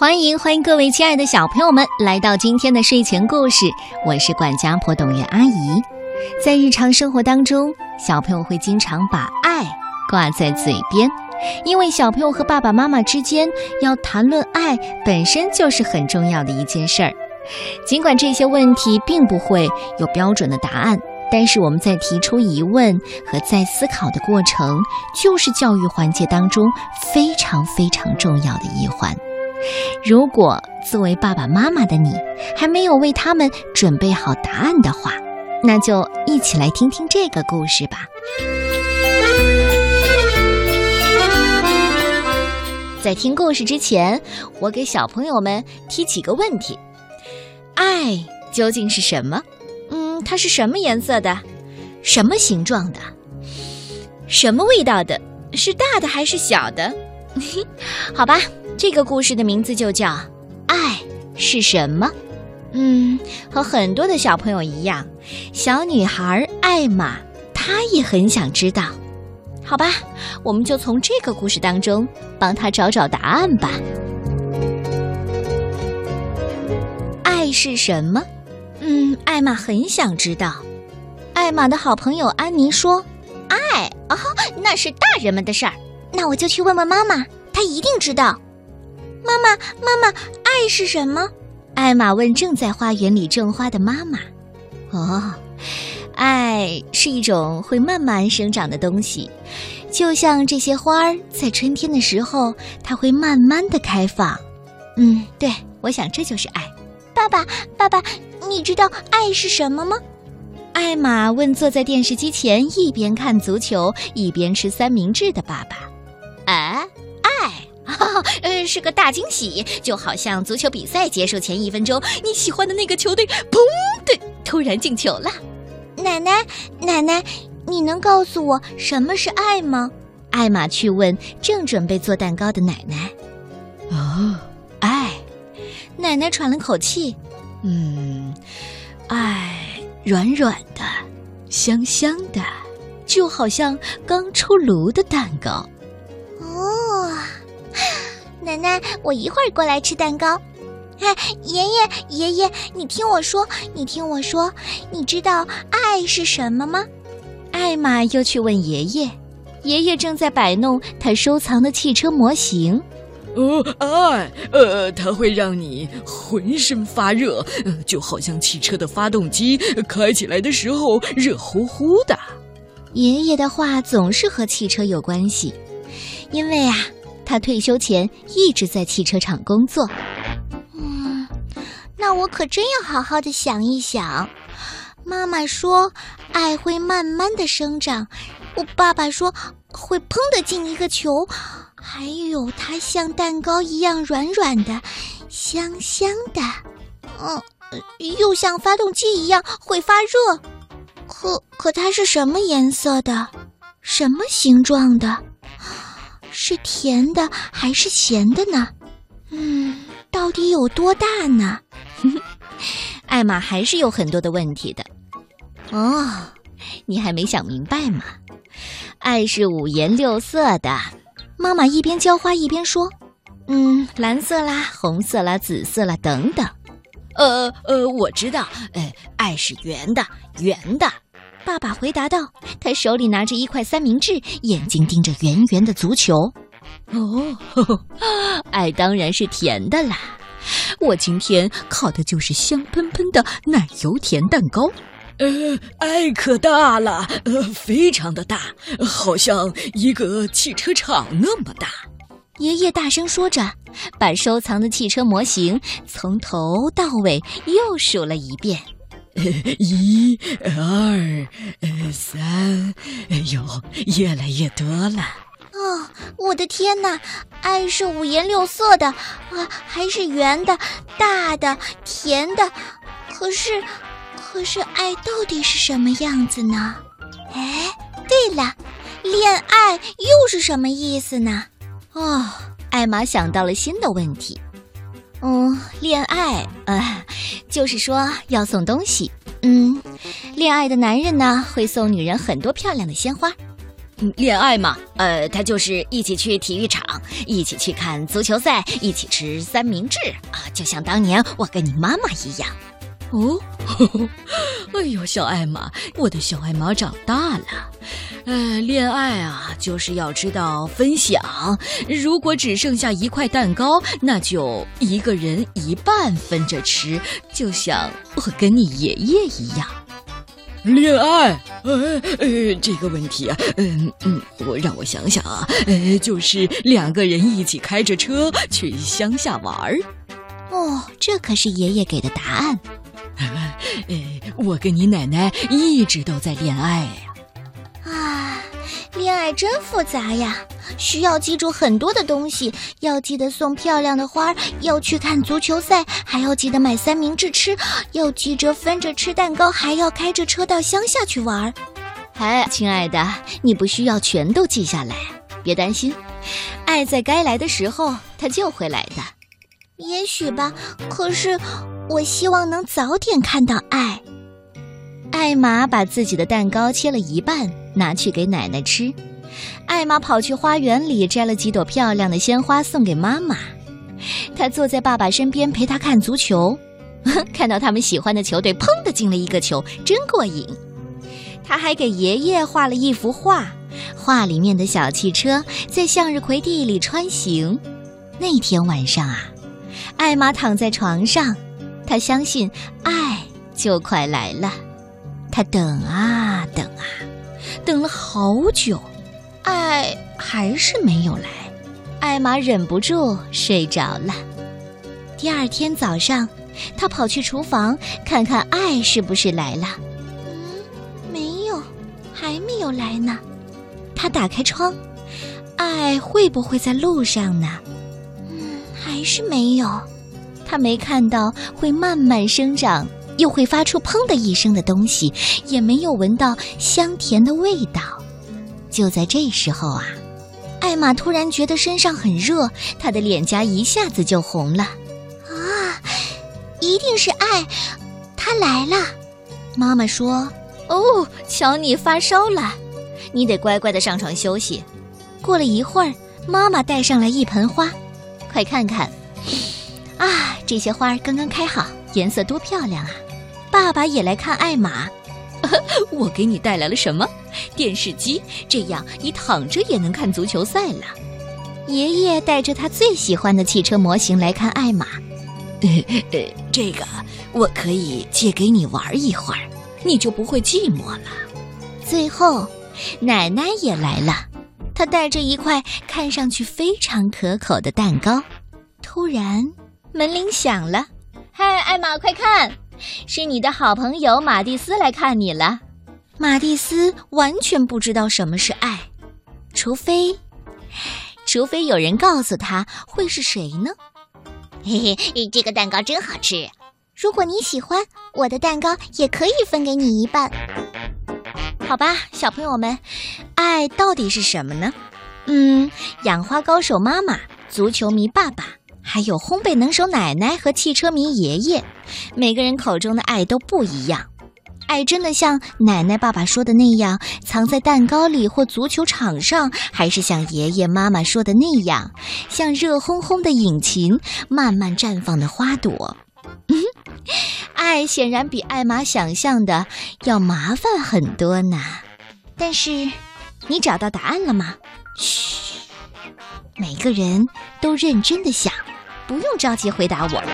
欢迎欢迎各位亲爱的小朋友们来到今天的睡前故事，我是管家婆董月阿姨。在日常生活当中，小朋友会经常把爱挂在嘴边，因为小朋友和爸爸妈妈之间要谈论爱，本身就是很重要的一件事儿。尽管这些问题并不会有标准的答案，但是我们在提出疑问和在思考的过程，就是教育环节当中非常非常重要的一环。如果作为爸爸妈妈的你还没有为他们准备好答案的话，那就一起来听听这个故事吧。在听故事之前，我给小朋友们提几个问题：爱究竟是什么？嗯，它是什么颜色的？什么形状的？什么味道的？是大的还是小的？好吧。这个故事的名字就叫《爱是什么》。嗯，和很多的小朋友一样，小女孩艾玛她也很想知道。好吧，我们就从这个故事当中帮她找找答案吧。爱是什么？嗯，艾玛很想知道。艾玛的好朋友安妮说：“爱哦，那是大人们的事儿。那我就去问问妈妈，她一定知道。”妈妈，妈妈，爱是什么？艾玛问正在花园里种花的妈妈。哦，爱是一种会慢慢生长的东西，就像这些花儿在春天的时候，它会慢慢的开放。嗯，对，我想这就是爱。爸爸，爸爸，你知道爱是什么吗？艾玛问坐在电视机前一边看足球一边吃三明治的爸爸啊。哎。呃，是个大惊喜，就好像足球比赛结束前一分钟，你喜欢的那个球队砰的突然进球了。奶奶，奶奶，你能告诉我什么是爱吗？艾玛去问正准备做蛋糕的奶奶。哦，爱。奶奶喘了口气，嗯，爱软软的，香香的，就好像刚出炉的蛋糕。奶奶，我一会儿过来吃蛋糕。哎，爷爷，爷爷，你听我说，你听我说，你知道爱是什么吗？艾玛又去问爷爷，爷爷正在摆弄他收藏的汽车模型。哦，爱，呃，它会让你浑身发热，就好像汽车的发动机开起来的时候热乎乎的。爷爷的话总是和汽车有关系，因为啊。他退休前一直在汽车厂工作。嗯，那我可真要好好的想一想。妈妈说爱会慢慢的生长，我爸爸说会砰的进一个球，还有它像蛋糕一样软软的、香香的，嗯，又像发动机一样会发热。可可它是什么颜色的？什么形状的？是甜的还是咸的呢？嗯，到底有多大呢？艾玛还是有很多的问题的。哦，你还没想明白吗？爱是五颜六色的。妈妈一边浇花一边说：“嗯，蓝色啦，红色啦，紫色啦，等等。”呃呃，我知道，呃，爱是圆的，圆的。爸爸回答道：“他手里拿着一块三明治，眼睛盯着圆圆的足球。哦，爱 当然是甜的啦！我今天烤的就是香喷喷的奶油甜蛋糕。呃，爱可大了，呃，非常的大，好像一个汽车厂那么大。”爷爷大声说着，把收藏的汽车模型从头到尾又数了一遍。一、二、三，哎呦，越来越多了！哦，我的天哪！爱是五颜六色的啊，还是圆的、大的、甜的。可是，可是爱到底是什么样子呢？哎，对了，恋爱又是什么意思呢？哦，艾玛想到了新的问题。嗯，恋爱，呃，就是说要送东西。嗯，恋爱的男人呢，会送女人很多漂亮的鲜花。恋爱嘛，呃，他就是一起去体育场，一起去看足球赛，一起吃三明治啊，就像当年我跟你妈妈一样。哦，哎呦，小艾玛，我的小艾玛长大了。呃，恋爱啊，就是要知道分享。如果只剩下一块蛋糕，那就一个人一半分着吃，就像我跟你爷爷一样。恋爱，呃呃，这个问题啊，嗯嗯，我让我想想啊，呃，就是两个人一起开着车去乡下玩儿。哦，这可是爷爷给的答案。呃，我跟你奶奶一直都在恋爱呀。啊，恋爱真复杂呀，需要记住很多的东西，要记得送漂亮的花，要去看足球赛，还要记得买三明治吃，要记着分着吃蛋糕，还要开着车到乡下去玩。哎，亲爱的，你不需要全都记下来，别担心，爱在该来的时候，它就会来的。也许吧，可是我希望能早点看到爱。艾玛把自己的蛋糕切了一半，拿去给奶奶吃。艾玛跑去花园里摘了几朵漂亮的鲜花送给妈妈。她坐在爸爸身边陪他看足球，看到他们喜欢的球队砰的进了一个球，真过瘾。他还给爷爷画了一幅画，画里面的小汽车在向日葵地里穿行。那天晚上啊，艾玛躺在床上，他相信爱就快来了。他等啊等啊，等了好久，爱还是没有来。艾玛忍不住睡着了。第二天早上，他跑去厨房看看爱是不是来了。嗯，没有，还没有来呢。他打开窗，爱会不会在路上呢？嗯，还是没有。他没看到会慢慢生长。又会发出“砰”的一声的东西，也没有闻到香甜的味道。就在这时候啊，艾玛突然觉得身上很热，她的脸颊一下子就红了。啊，一定是爱，他来了。妈妈说：“哦，瞧你发烧了，你得乖乖的上床休息。”过了一会儿，妈妈带上来一盆花，快看看，这些花儿刚刚开好，颜色多漂亮啊！爸爸也来看艾玛，我给你带来了什么？电视机，这样你躺着也能看足球赛了。爷爷带着他最喜欢的汽车模型来看艾玛，这个我可以借给你玩一会儿，你就不会寂寞了。最后，奶奶也来了，她带着一块看上去非常可口的蛋糕。突然，门铃响了，嗨，艾玛，快看！是你的好朋友马蒂斯来看你了。马蒂斯完全不知道什么是爱，除非，除非有人告诉他会是谁呢？嘿嘿，这个蛋糕真好吃。如果你喜欢我的蛋糕，也可以分给你一半。好吧，小朋友们，爱到底是什么呢？嗯，养花高手妈妈，足球迷爸爸。还有烘焙能手奶奶和汽车迷爷爷，每个人口中的爱都不一样。爱真的像奶奶爸爸说的那样藏在蛋糕里或足球场上，还是像爷爷妈妈说的那样，像热烘烘的引擎、慢慢绽放的花朵？爱显然比艾玛想象的要麻烦很多呢。但是，你找到答案了吗？嘘。每个人都认真的想，不用着急回答我。